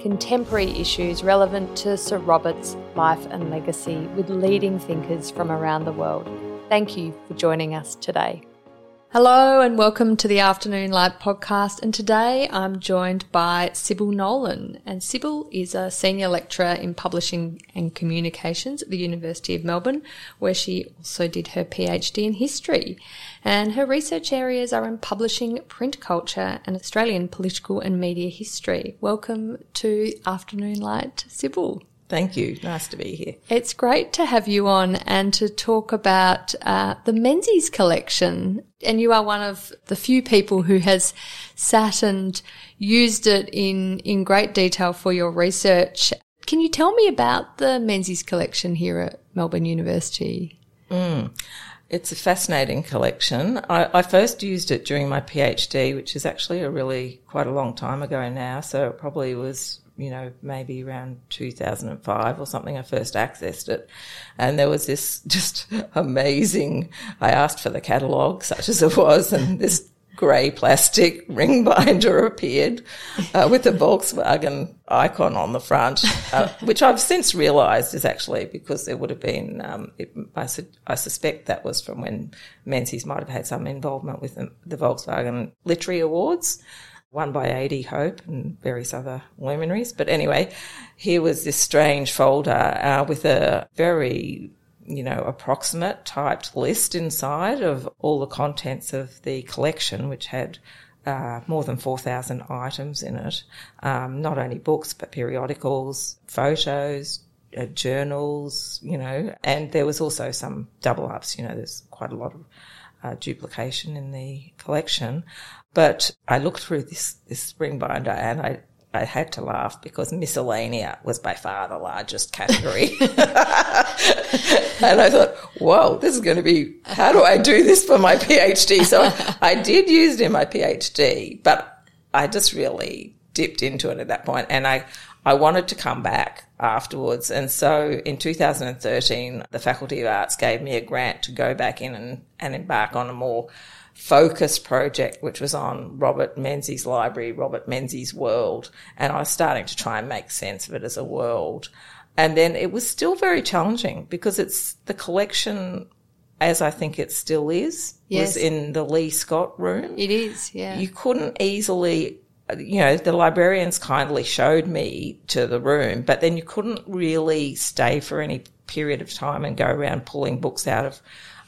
contemporary issues relevant to Sir Robert's life and legacy with leading thinkers from around the world. Thank you for joining us today. Hello and welcome to the Afternoon Light podcast. And today I'm joined by Sybil Nolan. And Sybil is a senior lecturer in publishing and communications at the University of Melbourne, where she also did her PhD in history. And her research areas are in publishing, print culture, and Australian political and media history. Welcome to Afternoon Light, Sybil. Thank you. Nice to be here. It's great to have you on and to talk about uh, the Menzies collection. And you are one of the few people who has sat and used it in, in great detail for your research. Can you tell me about the Menzies collection here at Melbourne University? Mm. It's a fascinating collection. I, I, first used it during my PhD, which is actually a really quite a long time ago now. So it probably was you know, maybe around 2005 or something, I first accessed it. And there was this just amazing, I asked for the catalogue, such as it was, and this grey plastic ring binder appeared uh, with a Volkswagen icon on the front, uh, which I've since realised is actually because there would have been, um, it, I, su- I, suspect that was from when Menzies might have had some involvement with the, the Volkswagen Literary Awards won by A.D. Hope and various other luminaries. But anyway, here was this strange folder uh, with a very, you know, approximate typed list inside of all the contents of the collection, which had uh, more than 4,000 items in it. Um, not only books, but periodicals, photos, uh, journals, you know, and there was also some double ups, you know, there's quite a lot of uh, duplication in the collection. But I looked through this, this spring binder and I, I had to laugh because miscellanea was by far the largest category. and I thought, whoa, this is going to be, how do I do this for my PhD? So I did use it in my PhD, but I just really dipped into it at that point and I, I wanted to come back afterwards. And so in 2013, the Faculty of Arts gave me a grant to go back in and, and embark on a more focused project, which was on Robert Menzies' library, Robert Menzies' world. And I was starting to try and make sense of it as a world. And then it was still very challenging because it's the collection as I think it still is, yes. was in the Leigh Scott room. It is, yeah. You couldn't easily you know, the librarians kindly showed me to the room, but then you couldn't really stay for any period of time and go around pulling books out of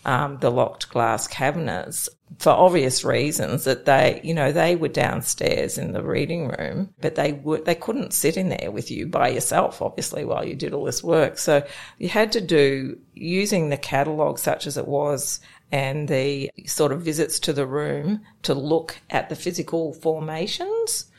um, the locked glass cabinets for obvious reasons that they, you know, they were downstairs in the reading room, but they were, they couldn't sit in there with you by yourself, obviously, while you did all this work. So you had to do using the catalogue such as it was and the sort of visits to the room to look at the physical formations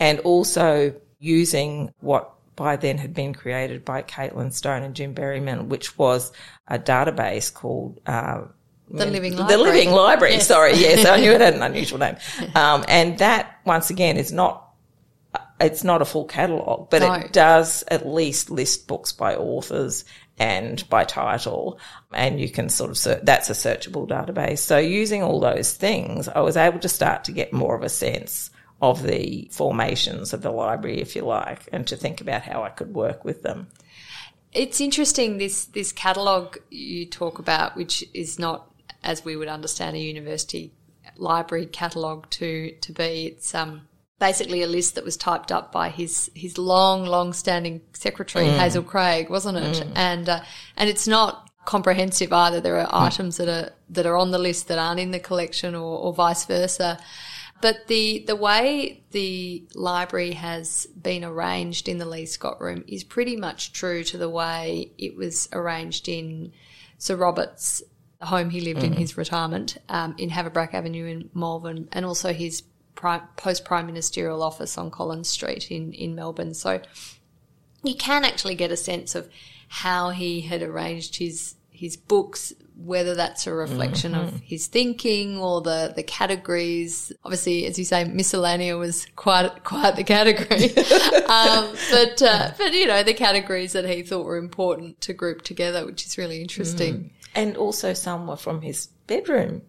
and also using what by then had been created by Caitlin Stone and Jim Berryman, which was a database called uh, the Living Library. The Living Library. Yes. Sorry, yes, I knew it had an unusual name. Um, and that once again is not. It's not a full catalogue, but no. it does at least list books by authors and by title, and you can sort of search, that's a searchable database. So using all those things, I was able to start to get more of a sense of the formations of the library, if you like, and to think about how I could work with them. It's interesting this this catalogue you talk about, which is not as we would understand a university library catalogue to to be. It's um basically a list that was typed up by his his long long standing secretary mm. Hazel Craig, wasn't it? Mm. And uh, and it's not comprehensive either. There are mm. items that are that are on the list that aren't in the collection, or, or vice versa. But the, the way the library has been arranged in the Leigh Scott room is pretty much true to the way it was arranged in Sir Robert's home he lived mm. in his retirement um, in Haverbrack Avenue in Malvern and also his post prime ministerial office on Collins Street in, in Melbourne. So you can actually get a sense of how he had arranged his his books, whether that's a reflection mm-hmm. of his thinking or the, the categories. Obviously, as you say, miscellanea was quite quite the category, um, but uh, but you know the categories that he thought were important to group together, which is really interesting. Mm. And also, some were from his bedroom.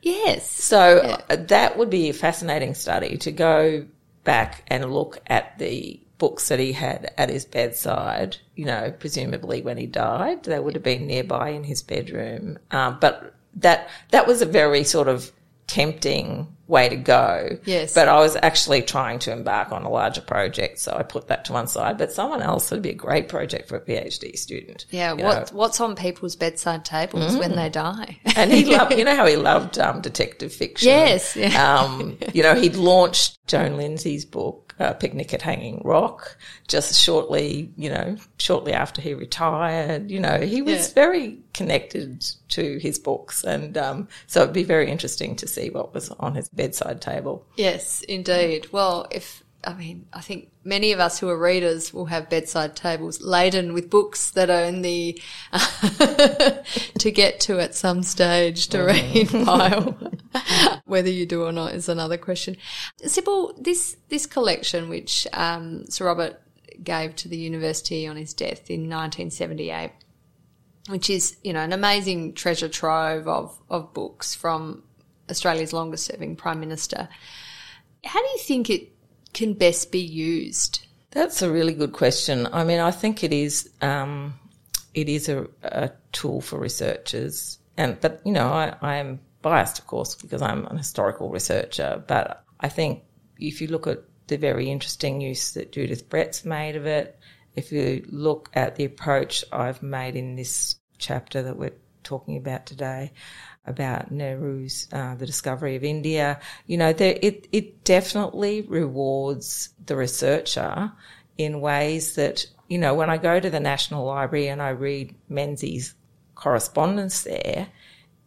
Yes. So yeah. Uh, that would be a fascinating study to go back and look at the books that he had at his bedside, you know, presumably when he died, they would have been nearby in his bedroom. Um, but that, that was a very sort of tempting way to go. Yes. But I was actually trying to embark on a larger project, so I put that to one side. But someone else would be a great project for a PhD student. Yeah. What, what's on people's bedside tables mm. when they die? and he loved, you know how he loved um, detective fiction. Yes. Yeah. Um, you know, he'd launched Joan Lindsay's book uh, Picnic at Hanging Rock just shortly, you know, shortly after he retired. You know, he was yeah. very connected to his books. And um, so it'd be very interesting to see what was on his bedside table. Yes, indeed. Well, if I mean, I think many of us who are readers will have bedside tables laden with books that are in the to get to at some stage to mm. read pile. Whether you do or not is another question. Sybil, this this collection, which um, Sir Robert gave to the university on his death in 1978, which is you know an amazing treasure trove of of books from Australia's longest serving prime minister. How do you think it can best be used? That's a really good question. I mean, I think it is. Um, it is a, a, tool for researchers, and but you know, I, I am biased, of course, because I'm an historical researcher. But I think if you look at the very interesting use that Judith Brett's made of it, if you look at the approach I've made in this chapter that we're talking about today, about Nehru's uh, the discovery of India. You know, there, it it definitely rewards the researcher in ways that you know when I go to the National Library and I read Menzies' correspondence there,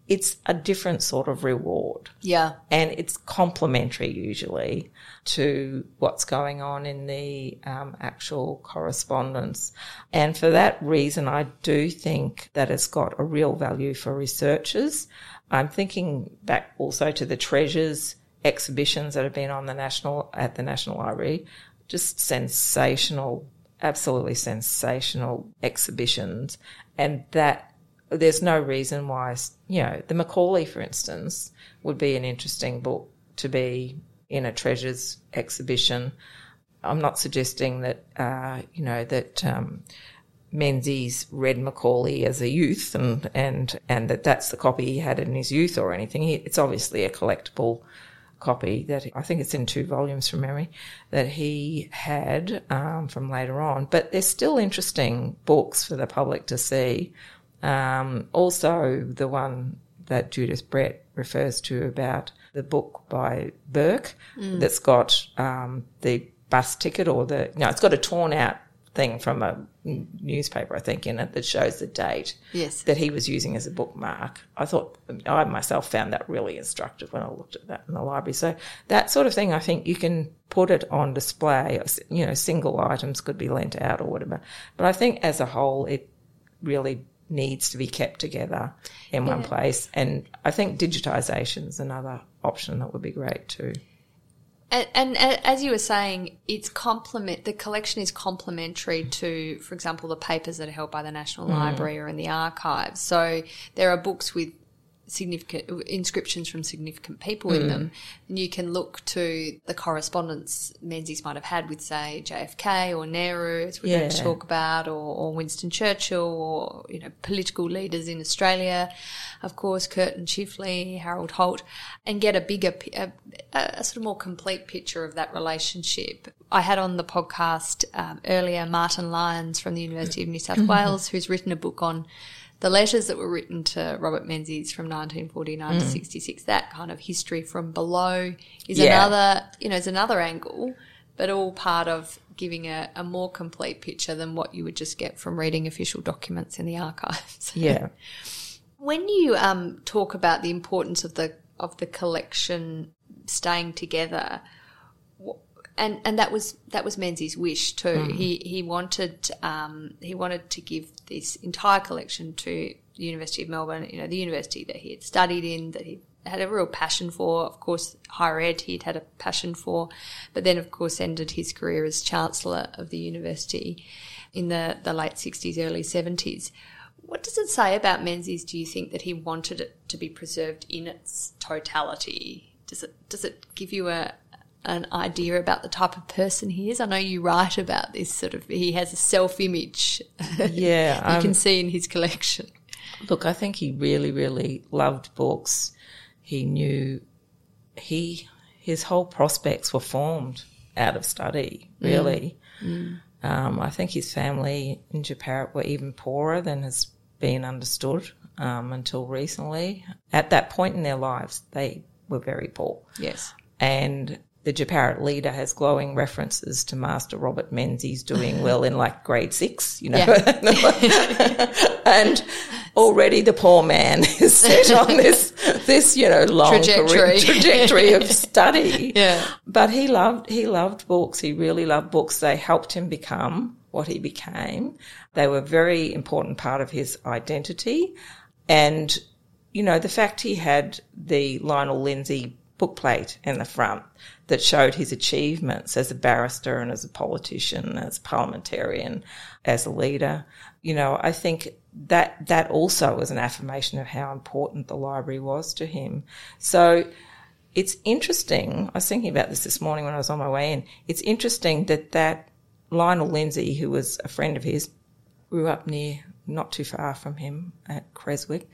it's a different sort of reward. Yeah. And it's complementary usually to what's going on in the um, actual correspondence. And for that reason, I do think that it's got a real value for researchers. I'm thinking back also to the treasures exhibitions that have been on the national, at the National Library. Just sensational, absolutely sensational exhibitions. And that there's no reason why, you know, the Macaulay, for instance, would be an interesting book to be in a treasures exhibition. I'm not suggesting that, uh, you know, that um, Menzies read Macaulay as a youth and, and, and that that's the copy he had in his youth or anything. He, it's obviously a collectible copy that I think it's in two volumes from memory that he had um, from later on. But they're still interesting books for the public to see um, also, the one that Judith Brett refers to about the book by Burke mm. that's got um, the bus ticket or the, no, it's got a torn out thing from a newspaper, I think, in it that shows the date yes. that he was using as a bookmark. I thought, I myself found that really instructive when I looked at that in the library. So that sort of thing, I think you can put it on display. You know, single items could be lent out or whatever. But I think as a whole, it really needs to be kept together in yeah. one place. And I think digitization is another option that would be great too. And, and, as you were saying, it's complement. The collection is complementary to, for example, the papers that are held by the National mm. Library or in the archives. So there are books with significant inscriptions from significant people mm. in them, and you can look to the correspondence Menzies might have had with, say, JFK or Nehru, as we're yeah. going to talk about, or, or, Winston Churchill, or you know, political leaders in Australia, of course, Curtin Chifley, Harold Holt, and get a bigger, a, a, sort of more complete picture of that relationship. I had on the podcast um, earlier Martyn Lyons from the University of New South Wales, who's written a book on the letters that were written to Robert Menzies from 1949 mm. to 66, that kind of history from below is yeah. another, you know, is another angle, but all part of giving a, a, more complete picture than what you would just get from reading official documents in the archives. Yeah. when you um, talk about the importance of the of the collection staying together, and and that was that was Menzies' wish too. Mm. He he wanted um, he wanted to give this entire collection to the University of Melbourne. You know, the university that he had studied in, that he had a real passion for. Of course, higher ed he'd had a passion for, but then of course ended his career as chancellor of the university in the the late sixties, early seventies. What does it say about Menzies? Do you think that he wanted it to be preserved in its totality? Does it does it give you a an idea about the type of person he is? I know you write about this sort of. He has a self image. Yeah, you um, can see in his collection. Look, I think he really, really loved books. He knew he his whole prospects were formed out of study. Really, mm. Mm. Um, I think his family in Jeparit were even poorer than has been understood um, until recently. At that point in their lives, they were very poor. Yes, and the Jeparit leader has glowing references to Master Robert Menzies doing well in like grade six, you know. Yeah. and already the poor man is set on this, this, you know, long trajectory, trajectory of study. Yeah. But he loved, he loved books. He really loved books. They helped him become what he became. They were a very important part of his identity. And, you know, the fact he had the Lionel Lindsay bookplate in the front that showed his achievements as a barrister and as a politician, as a parliamentarian, as a leader. You know, I think that that also was an affirmation of how important the library was to him. So it's interesting. I was thinking about this this morning when I was on my way in. It's interesting that that Lionel Lindsay, who was a friend of his, grew up near, not too far from him at Creswick.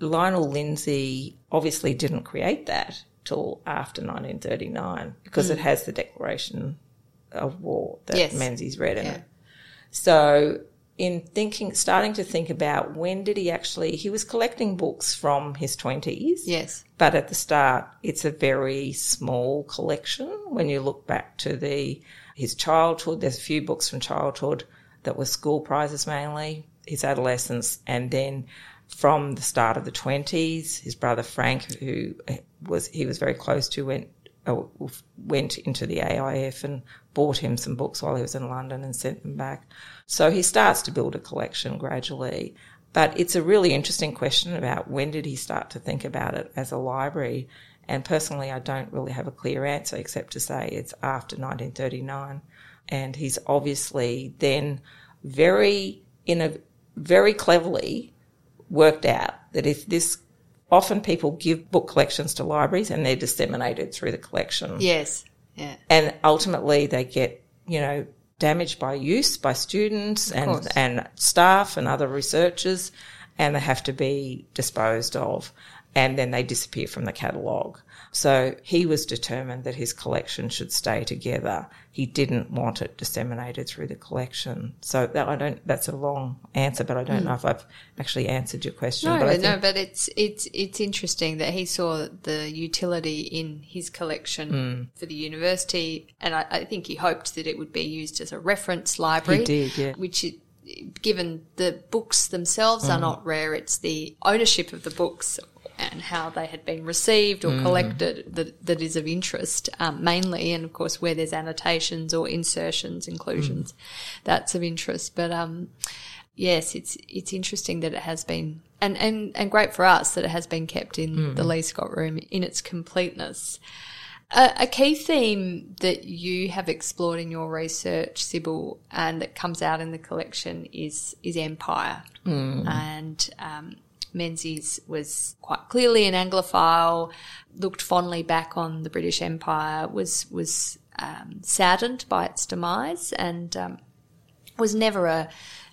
Lionel Lindsay obviously didn't create that till after 1939 because mm. it has the Declaration of War that yes. Menzies read in yeah. it. So in thinking, starting to think about when did he actually, he was collecting books from his 20s. Yes. But at the start, it's a very small collection when you look back to the, his childhood. There's a few books from childhood that were school prizes mainly, his adolescence, and then from the start of the 20s. His brother Frank, who was he was very close to, went uh, went into the AIF and bought him some books while he was in London and sent them back. So he starts to build a collection gradually. But it's a really interesting question about when did he start to think about it as a library. And personally, I don't really have a clear answer except to say it's after 1939. And he's obviously then very, in a very cleverly worked out that if this often people give book collections to libraries and they're disseminated through the collection. Yes. Yeah. And ultimately they get, you know, damaged by use by students and, and staff and other researchers and they have to be disposed of and then they disappear from the catalogue. So he was determined that his collection should stay together. He didn't want it disseminated through the collection. So that I don't. That's a long answer, but I don't mm. know if I've actually answered your question. No, but no, but it's it's it's interesting that he saw the utility in his collection mm. for the university, and I, I, think he hoped that it would be used as a reference library. He did, yeah. Which it, given the books themselves mm. are not rare, it's the ownership of the books and how they had been received or mm. collected that, that is of interest um, mainly, and of course where there's annotations or insertions, inclusions, mm. that's of interest. But um, yes, it's it's interesting that it has been and, and, and great for us that it has been kept in mm. the Leigh Scott room in its completeness. A, a, key theme that you have explored in your research, Sybil, and that comes out in the collection is is empire, mm. and um, Menzies was quite clearly an Anglophile, looked fondly back on the British Empire, was was um, saddened by its demise, and um, was never a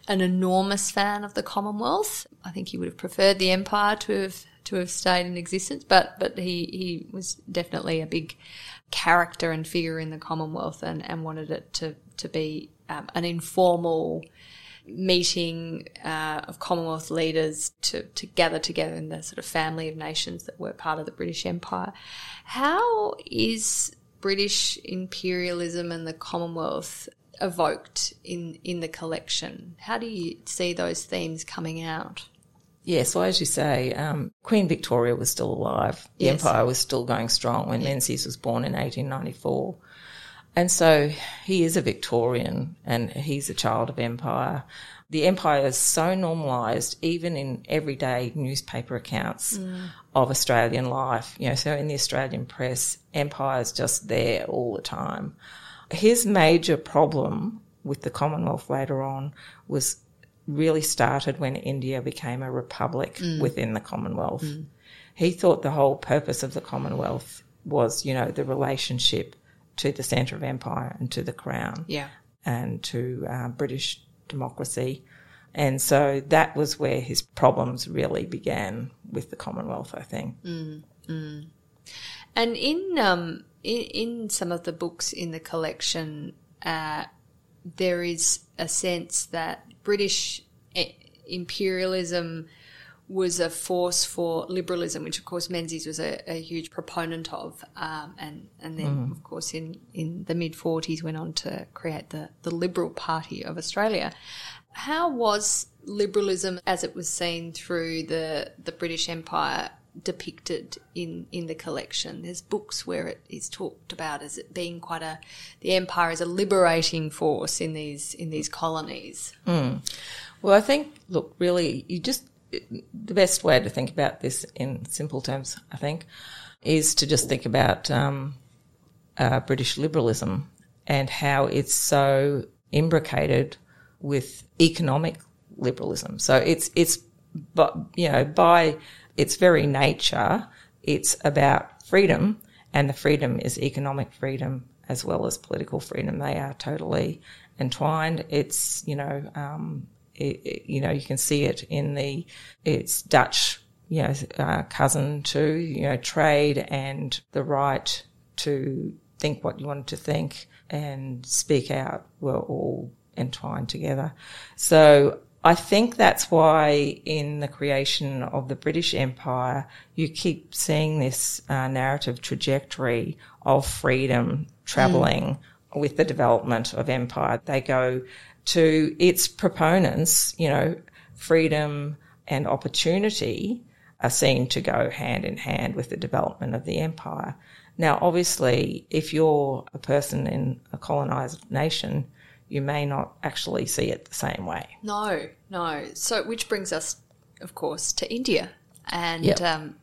an enormous fan of the Commonwealth. I think he would have preferred the Empire to have to have stayed in existence, but but he he was definitely a big character and figure in the Commonwealth, and and wanted it to to be um, an informal meeting uh, of Commonwealth leaders to, to gather together in the sort of family of nations that were part of the British Empire. How is British imperialism and the Commonwealth evoked in, in the collection? How do you see those themes coming out? Yes, well, as you say, um, Queen Victoria was still alive. The yes. empire was still going strong when yeah. Menzies was born in 1894. And so he is a Victorian and he's a child of empire. The empire is so normalised, even in everyday newspaper accounts mm. of Australian life. You know, so in the Australian press, empire is just there all the time. His major problem with the Commonwealth later on was really started when India became a republic mm. within the Commonwealth. Mm. He thought the whole purpose of the Commonwealth was, you know, the relationship to the centre of empire and to the crown. Yeah. And to uh, British democracy. And so that was where his problems really began with the Commonwealth, I think. Mm, mm. And in, um, in, in some of the books in the collection, uh, there is a sense that British eh, imperialism was a force for liberalism, which of course Menzies was a, a huge proponent of, um, and and then mm. of course in in the mid forties went on to create the the Liberal Party of Australia. How was liberalism, as it was seen through the the British Empire, depicted in in the collection? There's books where it is talked about as it being quite a the empire is a liberating force in these in these colonies. Mm. Well, I think look, really, you just the best way to think about this in simple terms, I think, is to just think about um, uh, British liberalism and how it's so imbricated with economic liberalism. So it's it's but you know by its very nature, it's about freedom, and the freedom is economic freedom as well as political freedom. They are totally entwined. It's you know um, it, it, you know, you can see it in the, it's Dutch, you know, uh, cousin to, you know, trade and the right to think what you wanted to think and speak out were all entwined together. So I think that's why in the creation of the British Empire, you keep seeing this uh, narrative trajectory of freedom traveling mm. with the development of empire. They go to its proponents, you know, freedom and opportunity are seen to go hand in hand with the development of the empire. Now, obviously, if you're a person in a colonized nation, you may not actually see it the same way. No, no. So, which brings us, of course, to India. And yep. um,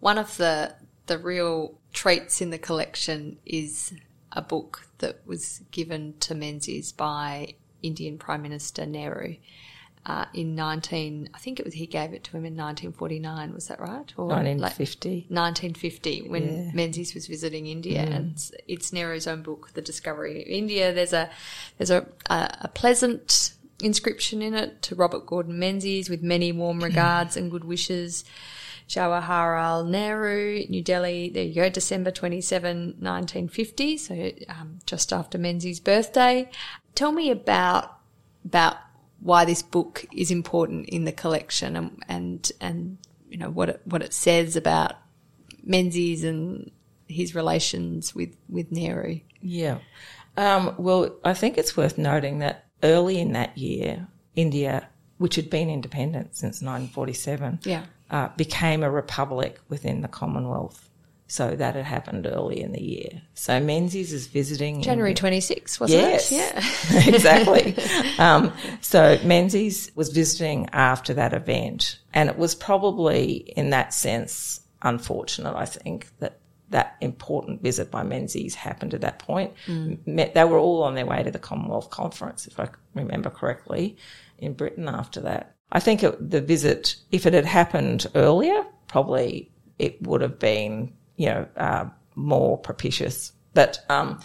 one of the the real treats in the collection is a book that was given to Menzies by Indian Prime Minister Nehru. Uh, in 19, I think it was he gave it to him in 1949. Was that right? Or 1950. Like 1950, when yeah. Menzies was visiting India, mm. and it's, it's Nehru's own book, The Discovery of India. There's a there's a, a, a pleasant inscription in it to Robert Gordon Menzies with many warm regards and good wishes. Jawaharlal Nehru, New Delhi. There you go, December 27, 1950. So um, just after Menzies' birthday. Tell me about about why this book is important in the collection and and, and you know what it, what it says about Menzies and his relations with with Nehru. Yeah. Um, well, I think it's worth noting that early in that year, India, which had been independent since 1947, yeah. uh, became a republic within the Commonwealth. So that had happened early in the year. So Menzies is visiting January 26, wasn't yes, it? Yes, yeah, exactly. Um, so Menzies was visiting after that event, and it was probably in that sense unfortunate. I think that that important visit by Menzies happened at that point. Mm. They were all on their way to the Commonwealth Conference, if I remember correctly, in Britain after that. I think it, the visit, if it had happened earlier, probably it would have been you know, uh, more propitious. But um,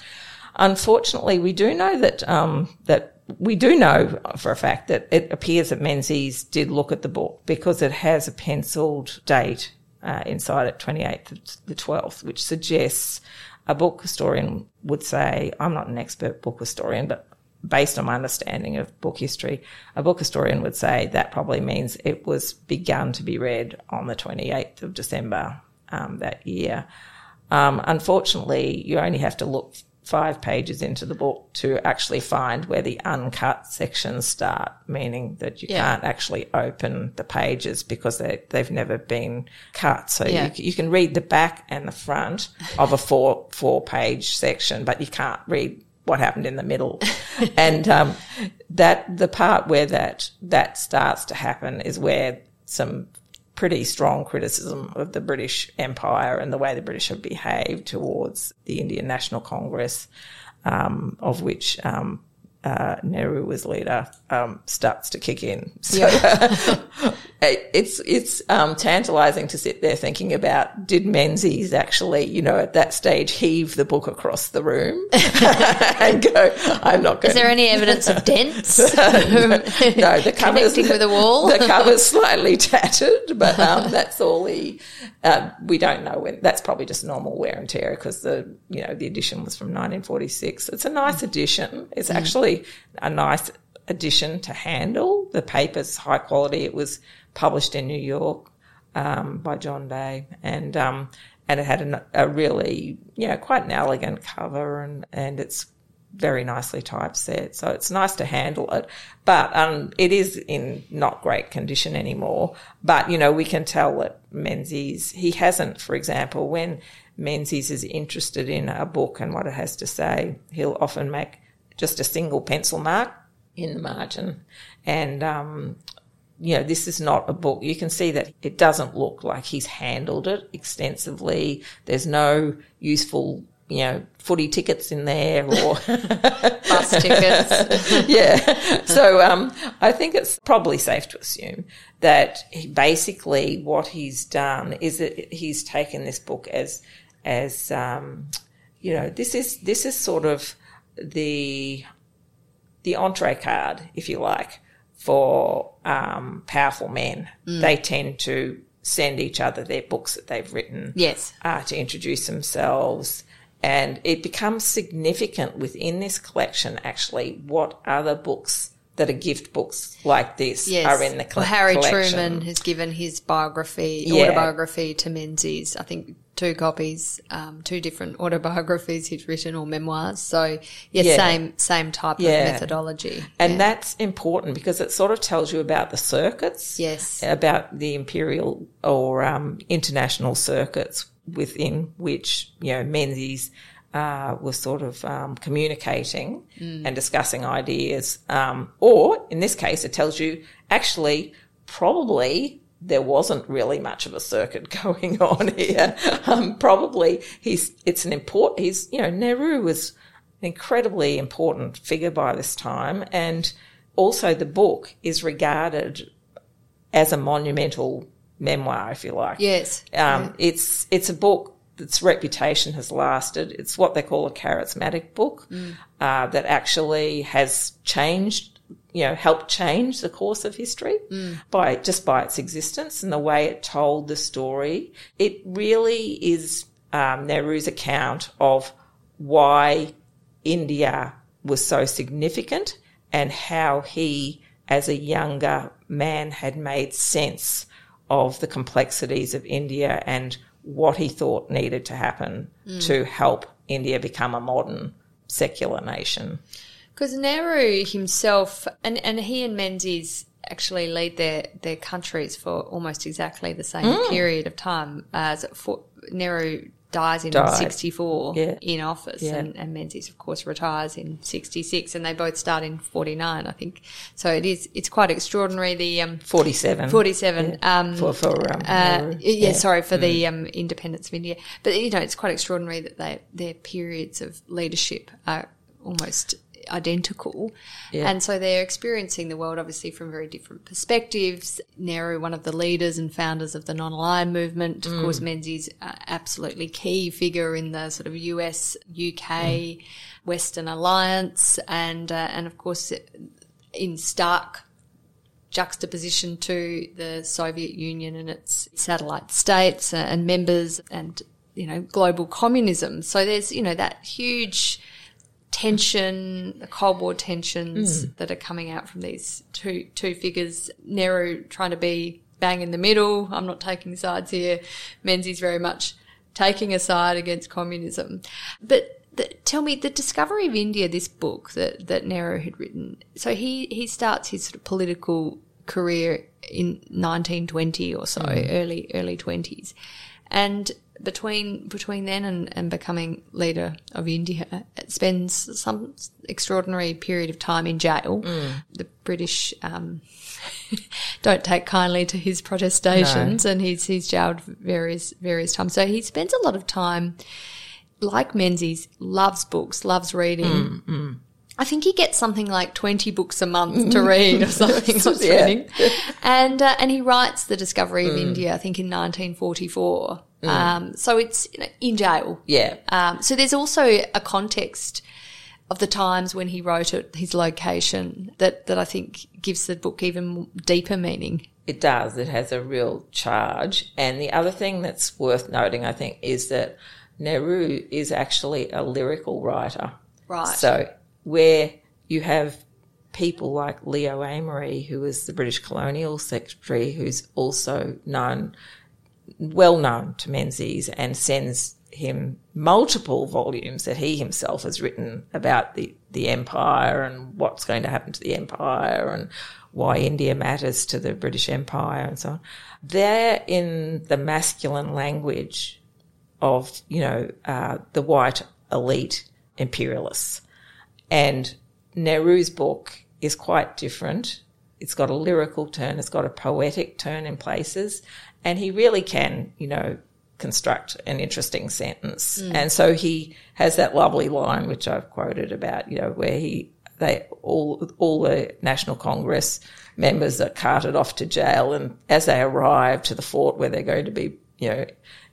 unfortunately, we do know that um, that we do know for a fact that it appears that Menzies did look at the book because it has a penciled date uh, inside it, 28th of the 12th, which suggests a book historian would say, I'm not an expert book historian, but based on my understanding of book history, a book historian would say that probably means it was begun to be read on the 28th of December um, that year. Um, unfortunately, you only have to look five pages into the book to actually find where the uncut sections start, meaning that you Yeah. can't actually open the pages because they, they've never been cut. So Yeah. you, you can read the back and the front of a four four page section, but you can't read what happened in the middle. and um, that the part where that that starts to happen is where some pretty strong criticism of the British Empire and the way the British have behaved towards the Indian National Congress, um, of which um, uh, Nehru was leader, um, starts to kick in. So it- it's it's um, tantalising to sit there thinking about did Menzies actually, you know, at that stage heave the book across the room and go, I'm not going. Is there any evidence of dents? no, the cover's Connecting with a wall? The cover's slightly tattered, but um, that's all he. Uh, we don't know when. That's probably just normal wear and tear because the you know the edition was from 1946. It's a nice edition. It's actually a nice edition to handle. The paper's high quality. It was published in New York um, by John Day, and um, and it had an, a really you know quite an elegant cover, and and it's very nicely typeset. So it's nice to handle it, but um, it is in not great condition anymore. But you know we can tell that Menzies he hasn't, for example, when Menzies is interested in a book and what it has to say, he'll often make just a single pencil mark in the margin, and um, you know, this is not a book. You can see that it doesn't look like he's handled it extensively. There's no useful, you know, footy tickets in there or, Bus tickets. yeah. So, um, I think it's probably safe to assume that he, basically what he's done is that he's taken this book as, as, um, you know, this is, this is sort of the, the entree card, if you like, for um, powerful men. They tend to send each other their books that they've written Yes. uh, to introduce themselves. And it becomes significant within this collection, actually, what other books that are gift books like this Yes. are in the coll- well, Harry collection. Truman has given his biography, Yeah. autobiography to Menzies. I think two copies, um, two different autobiographies he's written or memoirs. So yeah, Yeah. same same type Yeah. of methodology. And Yeah. that's important because it sort of tells you about the circuits. Yes. About the imperial or um, international circuits within which, you know, Menzies uh, was sort of um, communicating and discussing ideas. Um, or in this case, it tells you actually probably there wasn't really much of a circuit going on here. Um, probably he's, it's an important, he's, you know, Nehru was an incredibly important figure by this time. And also the book is regarded as a monumental memoir, if you like. yes. Um, It's it's a book that's reputation has lasted. It's what they call a charismatic book uh, that actually has changed, you know, helped change the course of history by just by its existence and the way it told the story. It really is um, Nehru's account of why India was so significant and how he, as a younger man, had made sense of the complexities of India and what he thought needed to happen to help India become a modern secular nation. Because Nehru himself, and, and he and Menzies actually lead their, their countries for almost exactly the same Mm. period of time. As for, Nehru dies in Died. 64 Yeah. in office, Yeah. and, and Menzies, of course, retires in 66, and they both start in 49, I think. So it is, it's quite extraordinary. The um, 47. 47. Um, For, for um, uh, yeah, sorry for the um, independence of India, but you know it's quite extraordinary that they, their periods of leadership are almost identical, Yeah. and so they're experiencing the world obviously from very different perspectives. Nehru, one of the leaders and founders of the non-aligned movement, of course, Menzies, uh, absolutely key figure in the sort of US, UK, Western alliance, and uh, and of course in stark juxtaposition to the Soviet Union and its satellite states and members and, you know, global communism. So there's, you know, that huge tension, the Cold War tensions that are coming out from these two, two figures. Nehru trying to be bang in the middle. I'm not taking sides here. Menzies very much taking a side against communism. But the, tell me the discovery of India, this book that that Nehru had written. So he he starts his sort of political career in 1920 or so, mm. early early 20s, and between between then and, and becoming leader of India, spends some extraordinary period of time in jail. Mm. The British um, don't take kindly to his protestations, no. and he's he's jailed various various times. So he spends a lot of time, like Menzies, loves books, loves reading. Mm, mm. I think he gets something like 20 books a month to read or something. yeah. And, uh, and he writes The Discovery of mm. India, I think in 1944. Mm. Um, so it's you know, in jail. Yeah. Um, so there's also a context of the times when he wrote it, his location, that, that I think gives the book even deeper meaning. It does. It has a real charge. And the other thing that's worth noting, I think, is that Nehru is actually a lyrical writer. Right. So where you have people like Leo Amery, who was the British Colonial Secretary, who's also known, well known to Menzies, and sends him multiple volumes that he himself has written about the, the empire and what's going to happen to the empire and why India matters to the British Empire and so on. They're in the masculine language of, you know, uh, the white elite imperialists. And Nehru's book is quite different. It's got a lyrical turn, it's got a poetic turn in places, and he really can, you know, construct an interesting sentence. Mm. And so he has that lovely line, which I've quoted about, you know, where he, they, all, all the National Congress members are carted off to jail. And as they arrive to the fort where they're going to be, you know,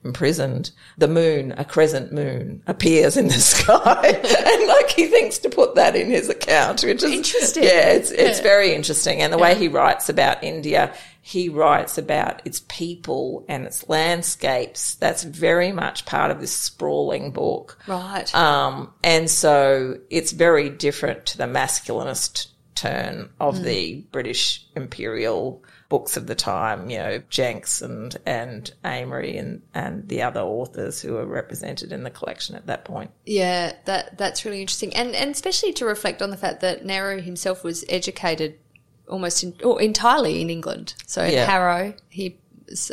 imprisoned, the moon, a crescent moon, appears in the sky. and like he thinks to put that in his account, which is interesting. Yeah, it's, it's yeah. very interesting. And the yeah. way he writes about India, he writes about its people and its landscapes. That's very much part of this sprawling book. Right. Um, and so it's very different to the masculinist turn of mm. the British imperial books of the time, you know, Jenks and, and Amery and, and the other authors who were represented in the collection at that point. Yeah, that, that's really interesting. And, and especially to reflect on the fact that Nehru himself was educated almost in, or entirely in England. So yeah. Harrow, he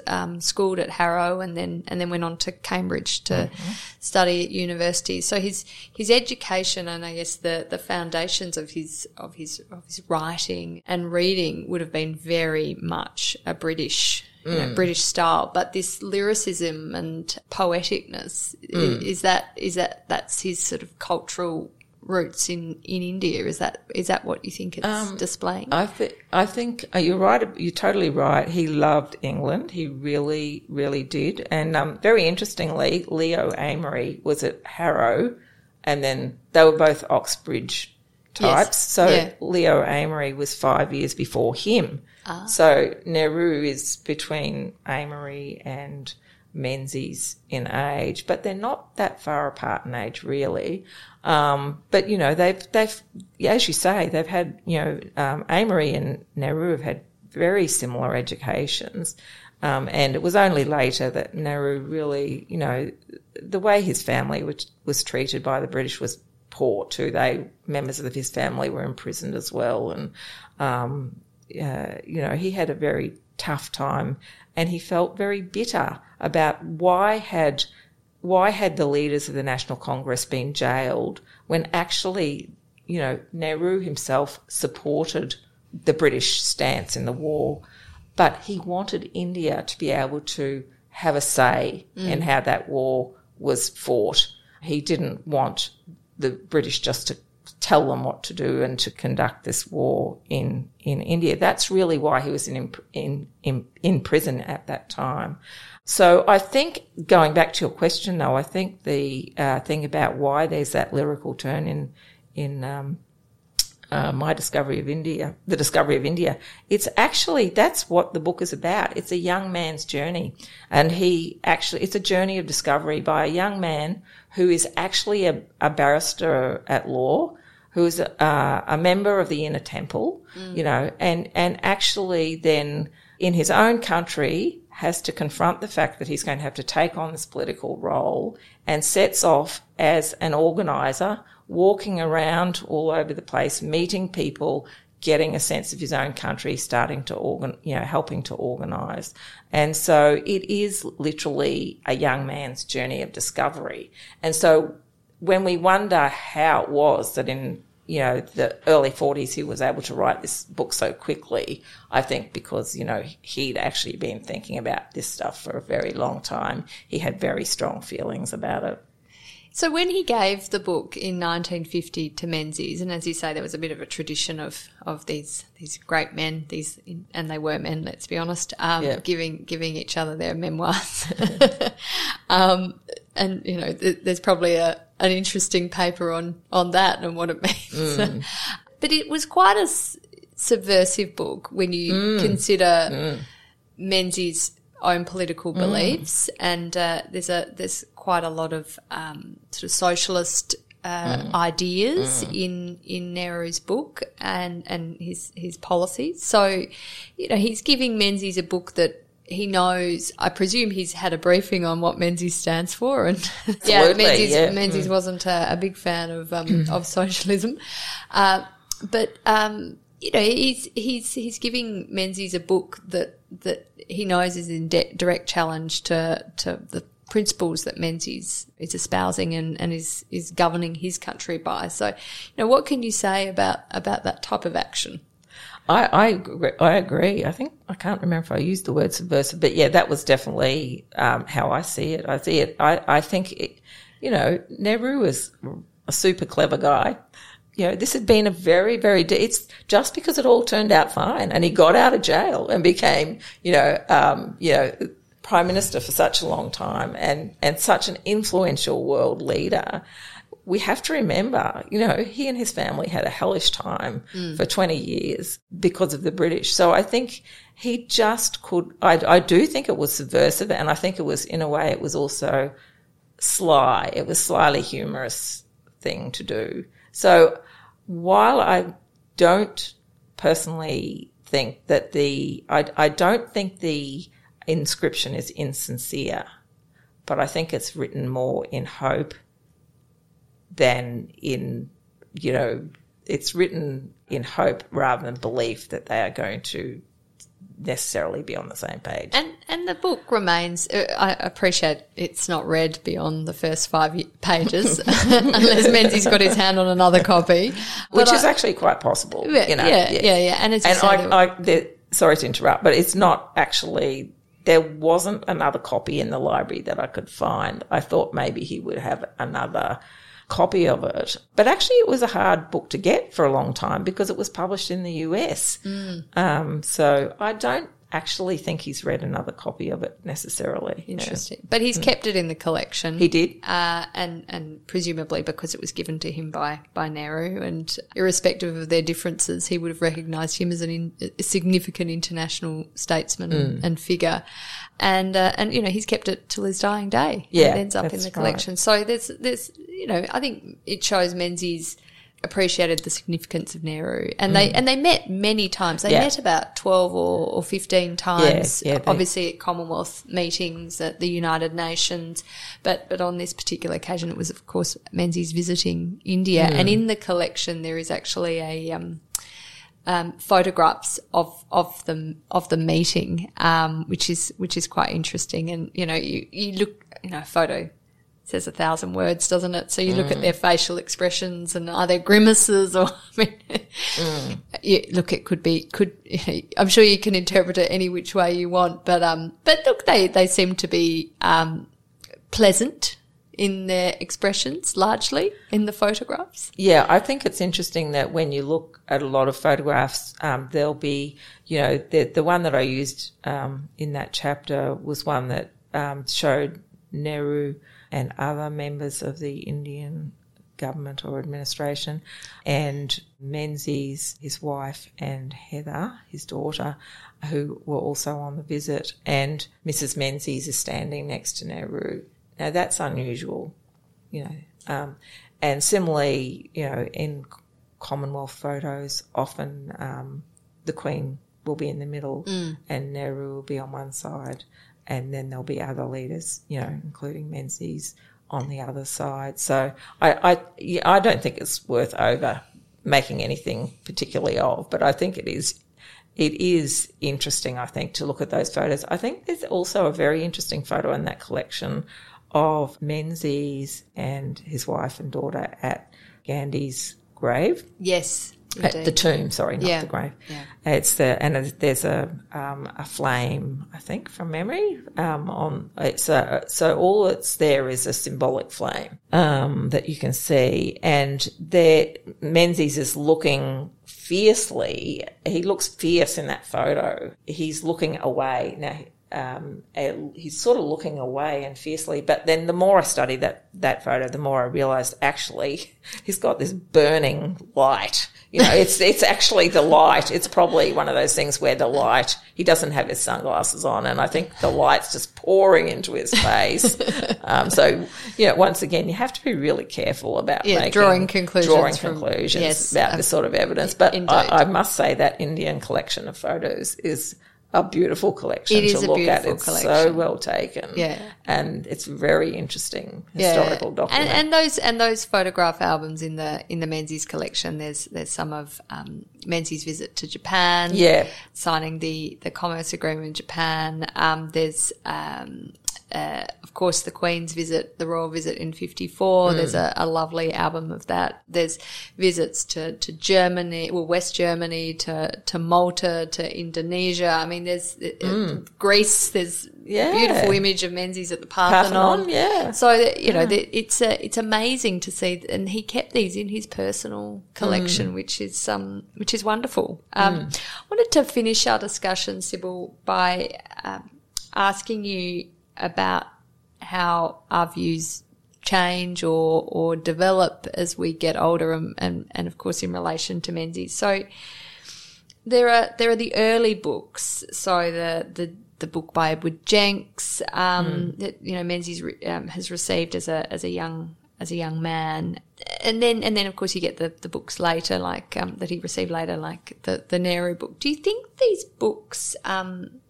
um, schooled at Harrow and then and then went on to Cambridge to mm-hmm. study at university. So his his education and I guess the the foundations of his of his of his writing and reading would have been very much a British you know, mm. British style, but this lyricism and poeticness mm. is that is that that's his sort of cultural roots in, in India. Is that is that what you think it's um, displaying? I think I think uh, you're right. You're totally right. He loved England. He really, really did. And um, very interestingly, Leo Amery was at Harrow, and then they were both Oxbridge types. Yes. So yeah. Leo Amery was five years before him. Ah. So Nehru is between Amery and Menzies in age, but they're not that far apart in age, really. Um, but you know, they've they've as you say, they've had you know, um, Amery and Nehru have had very similar educations. Um, and it was only later that Nehru really, you know, the way his family was, was treated by the British was poor too. They members of his family were imprisoned as well, and um, uh, you know, he had a very tough time, and he felt very bitter about why had why had the leaders of the National Congress been jailed when actually, you know, Nehru himself supported the British stance in the war, but he wanted India to be able to have a say mm. in how that war was fought. He didn't want the British just to tell them what to do and to conduct this war in in India. That's really why he was in in in, in prison at that time. So I think going back to your question though, I think the uh, thing about why there's that lyrical turn in in um, uh, my discovery of India, the discovery of India, it's actually that's what the book is about. It's a young man's journey, and he actually it's a journey of discovery by a young man who is actually a, a barrister at law, who is a, a member of the Inner Temple, mm. you know, and and actually then in his own country has to confront the fact that he's going to have to take on this political role and sets off as an organizer, walking around all over the place, meeting people, getting a sense of his own country, starting to organ, you know, helping to organize. And so it is literally a young man's journey of discovery. And so when we wonder how it was that in you know, the early 40s, he was able to write this book so quickly. I think because, you know, he'd actually been thinking about this stuff for a very long time. He had very strong feelings about it. So when he gave the book in 1950 to Menzies, and as you say, there was a bit of a tradition of, of these these great men, these and they were men, let's be honest, um, yeah. giving giving each other their memoirs. um, and you know, th- there's probably a an interesting paper on on that and what it means. Mm. but it was quite a s- subversive book when you mm. consider mm. Menzies' own political mm. beliefs, and uh, there's a there's quite a lot of um, sort of socialist uh, mm. ideas mm. in in Nehru's book and and his his policies. So, you know, he's giving Menzies a book that he knows. I presume he's had a briefing on what Menzies stands for, and yeah, Menzies, yeah. Menzies mm. wasn't a, a, big fan of um, of socialism, uh, but um, you know he's he's he's giving Menzies a book that that he knows is in de- direct challenge to to the principles that Menzies is espousing and, and is is governing his country by. So, you know, what can you say about about that type of action? I, I I agree. I think I can't remember if I used the word subversive, but yeah, that was definitely um, how I see it. I see it. I, I think it, you know Nehru was a super clever guy. You know, this had been a very, very. It's just because it all turned out fine, and he got out of jail and became, you know, um, you know, prime minister for such a long time, and and such an influential world leader we have to remember, you know, he and his family had a hellish time mm. for 20 years because of the British. So I think he just could, I, I do think it was subversive and I think it was, in a way, it was also sly. It was slyly humorous thing to do. So while I don't personally think that the, I, I don't think the inscription is insincere, but I think it's written more in hope than in, you know, it's written in hope rather than belief that they are going to necessarily be on the same page. And and the book remains. Uh, I appreciate it's not read beyond the first five pages, unless Menzies got his hand on another copy, which I, is actually quite possible. Yeah, you know, yeah, yeah, yeah. And it's and I, I sorry to interrupt, but it's not actually. There wasn't another copy in the library that I could find. I thought maybe he would have another copy of it. But actually, it was a hard book to get for a long time because it was published in the US. Mm. Um, so I don't actually think he's read another copy of it necessarily. Interesting, yeah. but he's mm. kept it in the collection. He did, uh, and and presumably because it was given to him by by Nehru, and irrespective of their differences, he would have recognised him as an in, a significant international statesman mm. and figure and uh, and you know he's kept it till his dying day. Yeah, it ends up in the collection. Right. So there's there's you know I think it shows Menzies appreciated the significance of Nehru, and mm. they and they met many times. They yeah. met about twelve or, or fifteen times. Yeah, yeah, obviously at Commonwealth meetings at the United Nations, but but on this particular occasion, it was of course Menzies visiting India, mm. and in the collection there is actually a um, um, photographs of of the of the meeting, um, which is which is quite interesting. And you know, you you look, you know, photo says a thousand words, doesn't it? So you mm. look at mm. their facial expressions and are there grimaces or, I mean, mm. you, look, it could be, could, I'm sure you can interpret it any which way you want, but, um, but look, they, they seem to be, um, pleasant in their expressions largely in the photographs. Yeah, I think it's interesting that when you look at a lot of photographs, um, there'll be, you know, the, the one that I used um, in that chapter was one that um, showed Nehru and other members of the Indian government or administration, and Menzies, his wife, and Heather, his daughter, who were also on the visit, and Mrs. Menzies is standing next to Nehru now that's unusual, you know. Um, and similarly, you know, in Commonwealth photos, often um, the Queen will be in the middle mm. and Nehru will be on one side. And then there'll be other leaders, you know, including Menzies on the other side. So I, I, yeah, I don't think it's worth over making anything particularly of, but I think it is it is interesting, I think, to look at those photos. I think there's also a very interesting photo in that collection of Menzies and his wife and daughter at Gandhi's grave. Yes. At the tomb, sorry, not Yeah. the grave. Yeah. It's the and there's a um, a flame, I think, from memory. Um, on it's a, so all that's there is a symbolic flame um, that you can see, and there Menzies is looking fiercely. He looks fierce in that photo. He's looking away now. Um, he's sort of looking away and fiercely, but then the more I study that that photo, the more I realised actually he's got this burning light. You know, it's it's actually the light. It's probably one of those things where the light he doesn't have his sunglasses on, and I think the light's just pouring into his face. um, so, you know, once again, you have to be really careful about Yeah, making, drawing conclusions drawing from- conclusions yes, about um, this sort of evidence. But. I, I must say that Indian collection of photos is a beautiful collection It to look at. It's so well taken, Yeah. and it's very interesting historical document. And, and those and those photograph albums in the in the Menzies collection. There's there's some of um, Menzies' visit to Japan. Yeah. signing the the commerce agreement in Japan. Um, there's um, uh, of course the Queen's visit, the royal visit in '54. There's a, a lovely album of that. There's visits to to Germany, well West Germany, to to Malta, to Indonesia. I mean, there's uh, Greece. There's Yeah. beautiful image of Menzies at the Parthenon. Parthenon, yeah. So that, you know, that it's a, it's amazing to see, and he kept these in his personal collection, which is um, which is wonderful. Um, I wanted to finish our discussion, Sybil, by um, asking you about how our views change or or develop as we get older, and and, and of course in relation to Menzies. So there are there are the early books. So the the the book by Edward Jenks um, that you know Menzies re- um, has received as a as a young as a young man, and then and then of course you get the, the books later like um, that he received later like the the Nehru book. Do you think these books um,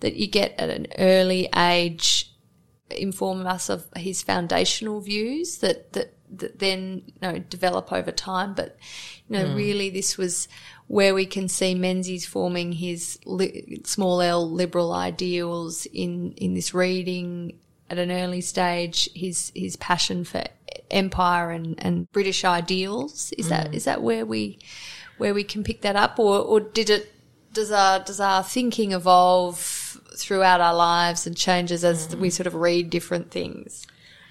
that you get at an early age inform us of his foundational views that that that then you know develop over time. But you know hmm. really this was where we can see Menzies forming his li- small L liberal ideals in in this reading at an early stage his his passion for empire and and British ideals. Is that hmm. is that where we where we can pick that up? Or or did it does our does our thinking evolve throughout our lives and changes as we sort of read different things?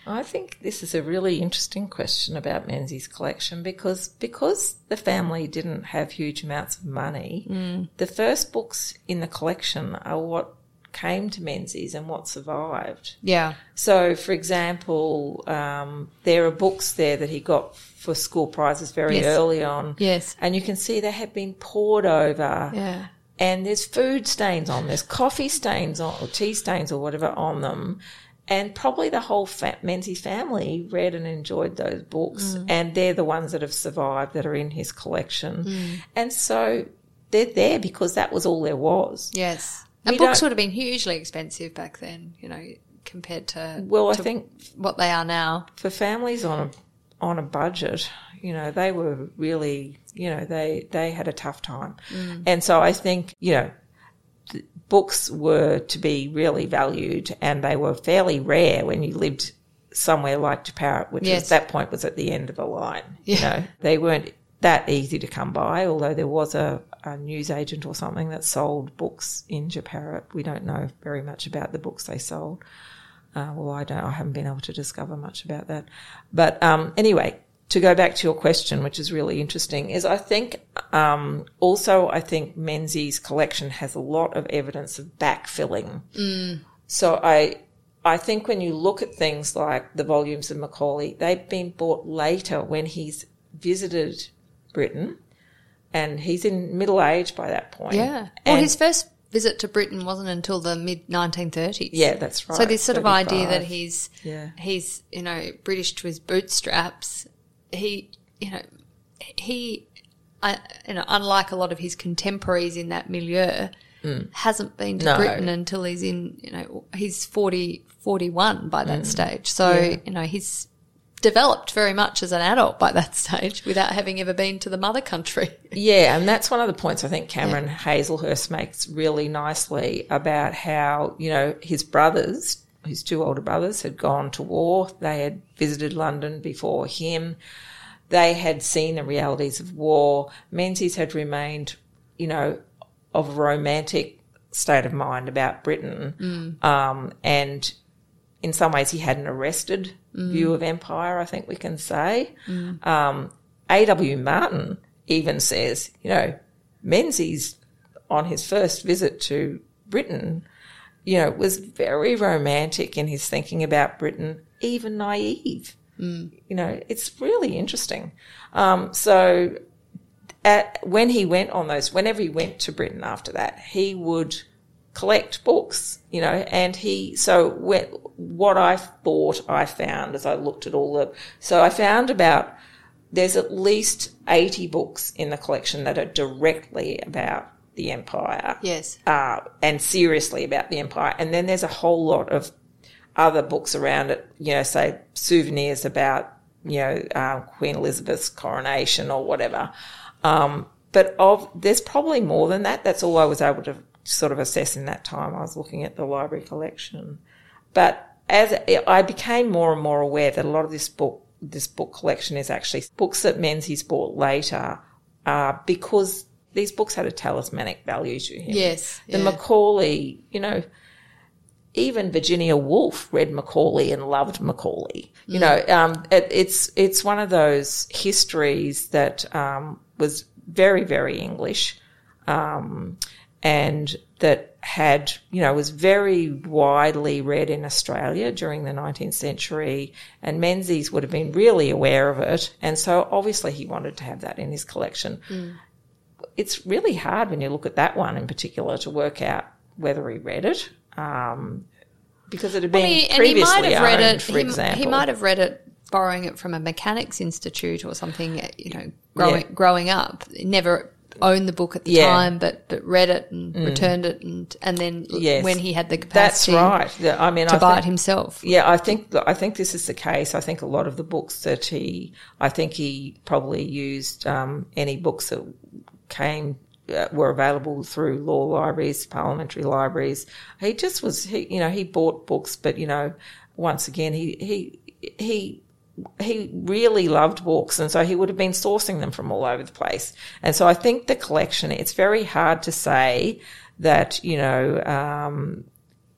I think this is a really interesting question about Menzies' collection because because the family didn't have huge amounts of money, the first books in the collection are what came to Menzies and what survived. Yeah, So, for example, um, there are books there that he got for school prizes very Yes. early on. Yes. And you can see they have been poured over. yeah, And there's food stains on, there's coffee stains on, or tea stains or whatever on them. And probably the whole fa- Menzies family read and enjoyed those books. Mm. And they're the ones that have survived that are in his collection. Mm. And so they're there because that was all there was. yes. We And books would have been hugely expensive back then, you know, compared to Well, I think what they are now. for families on a on a budget, you know, they were really, you know, they they had a tough time, and so I think, you know, books were to be really valued, and they were fairly rare when you lived somewhere like Jeparit, which Yes. at that point was at the end of the line. You know, they weren't that easy to come by, although there was a, a news agent or something that sold books in Jeparit. We don't know very much about the books they sold. Uh, well, I don't. I haven't been able to discover much about that. But um, anyway, to go back to your question, which is really interesting, is I think um, also I think Menzies' collection has a lot of evidence of backfilling. So I I think when you look at things like the volumes of Macaulay, they've been bought later when he's visited Britain, and he's in middle age by that point. Yeah. Well, And- his first visit to Britain wasn't until the mid 1930s. yeah, that's right. So this sort of idea that he's Yeah. he's you know British to his bootstraps, he you know he I, you know unlike a lot of his contemporaries in that milieu, mm. hasn't been to No. Britain until he's in, you know, he's 40, 41 by that mm. stage. So, Yeah. you know, he's developed very much as an adult by that stage without having ever been to the mother country. Yeah, and that's one of the points I think Cameron Hazlehurst makes really nicely about how, you know, his brothers, his two older brothers, had gone to war. They had visited London before him. They had seen the realities of war. Menzies had remained, you know, of a romantic state of mind about Britain. Um, and in some ways, he had an arrested view of empire, I think we can say. Um, A.W. Martin even says, you know, Menzies on his first visit to Britain, you know, was very romantic in his thinking about Britain, even naive. You know, it's really interesting. Um, so at, when he went on those, whenever he went to Britain after that, he would collect books, you know, and he, so when, what I thought I found as I looked at all the, so I found about, there's at least 80 books in the collection that are directly about the empire Yes. uh, and seriously about the empire. And then there's a whole lot of other books around it, you know, say souvenirs about, you know, uh, Queen Elizabeth's coronation or whatever. Um, but of there's probably more than that. That's all I was able to sort of assess in that time. I was looking at the library collection, but as I became more and more aware that a lot of this book, this book collection is actually books that Menzies bought later, uh, because these books had a talismanic value to him. Yes. The yeah. Macaulay, you know, even Virginia Woolf read Macaulay and loved Macaulay. You know, um, it, it's it's one of those histories that um, was very very English, um, and that had you know was very widely read in Australia during the 19th century, and Menzies would have been really aware of it, and so obviously he wanted to have that in his collection. It's really hard when you look at that one in particular to work out whether he read it. Um, because it had been Well, he- and he might have read it. for he, example. he might have read it borrowing it from a mechanics institute or something. You know, growing Yeah. growing up, never owned the book at the Yeah. Mm. time, but but read it and returned it, and and then Yes. when he had the capacity, That's right. I mean, to I buy think, it himself. Yeah, I think I think this is the case. I think a lot of the books that he, I think he probably used um, any books that came uh, were available through law libraries, parliamentary libraries. He just was, he, you know, he bought books, but you know, once again, he he he. He really loved books, and so he would have been sourcing them from all over the place. And so I think the collection, it's very hard to say that, you know, um,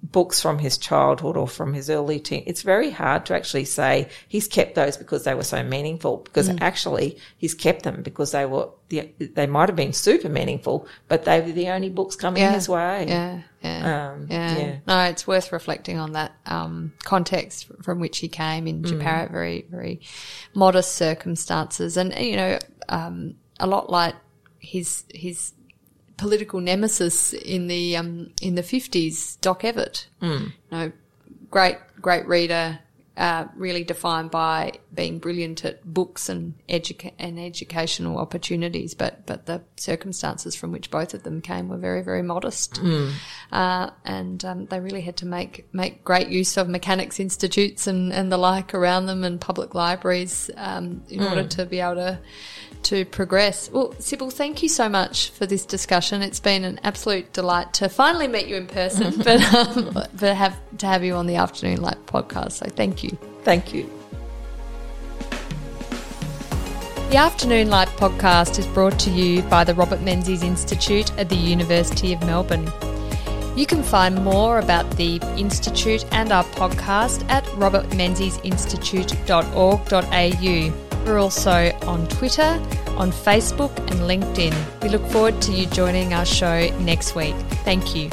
books from his childhood or from his early teen, it's very hard to actually say he's kept those because they were so meaningful. Because actually, he's kept them because they were the, they might have been super meaningful, but they were the only books coming Yeah. his way. Yeah, yeah, Um, yeah. yeah. No, it's worth reflecting on that um, context from which he came in Mm. Very, very modest circumstances, and you know, um, a lot like his his political nemesis in the um, in the fifties, Doc Evatt. Mm. You know, great great reader. Uh, really defined by being brilliant at books and educa- and educational opportunities, but but the circumstances from which both of them came were very very modest, uh, and um, they really had to make make great use of mechanics institutes and, and the like around them and public libraries um, in order to be able to to progress. Well, Sybil, thank you so much for this discussion. It's been an absolute delight to finally meet you in person, but um, but have to have you on the Afternoon Light podcast. So thank you. Thank you. The Afternoon Light podcast is brought to you by the Robert Menzies Institute at the University of Melbourne. You can find more about the Institute and our podcast at robertmenziesinstitute.org.au. We're also on Twitter, on Facebook, and LinkedIn. We look forward to you joining our show next week. Thank you.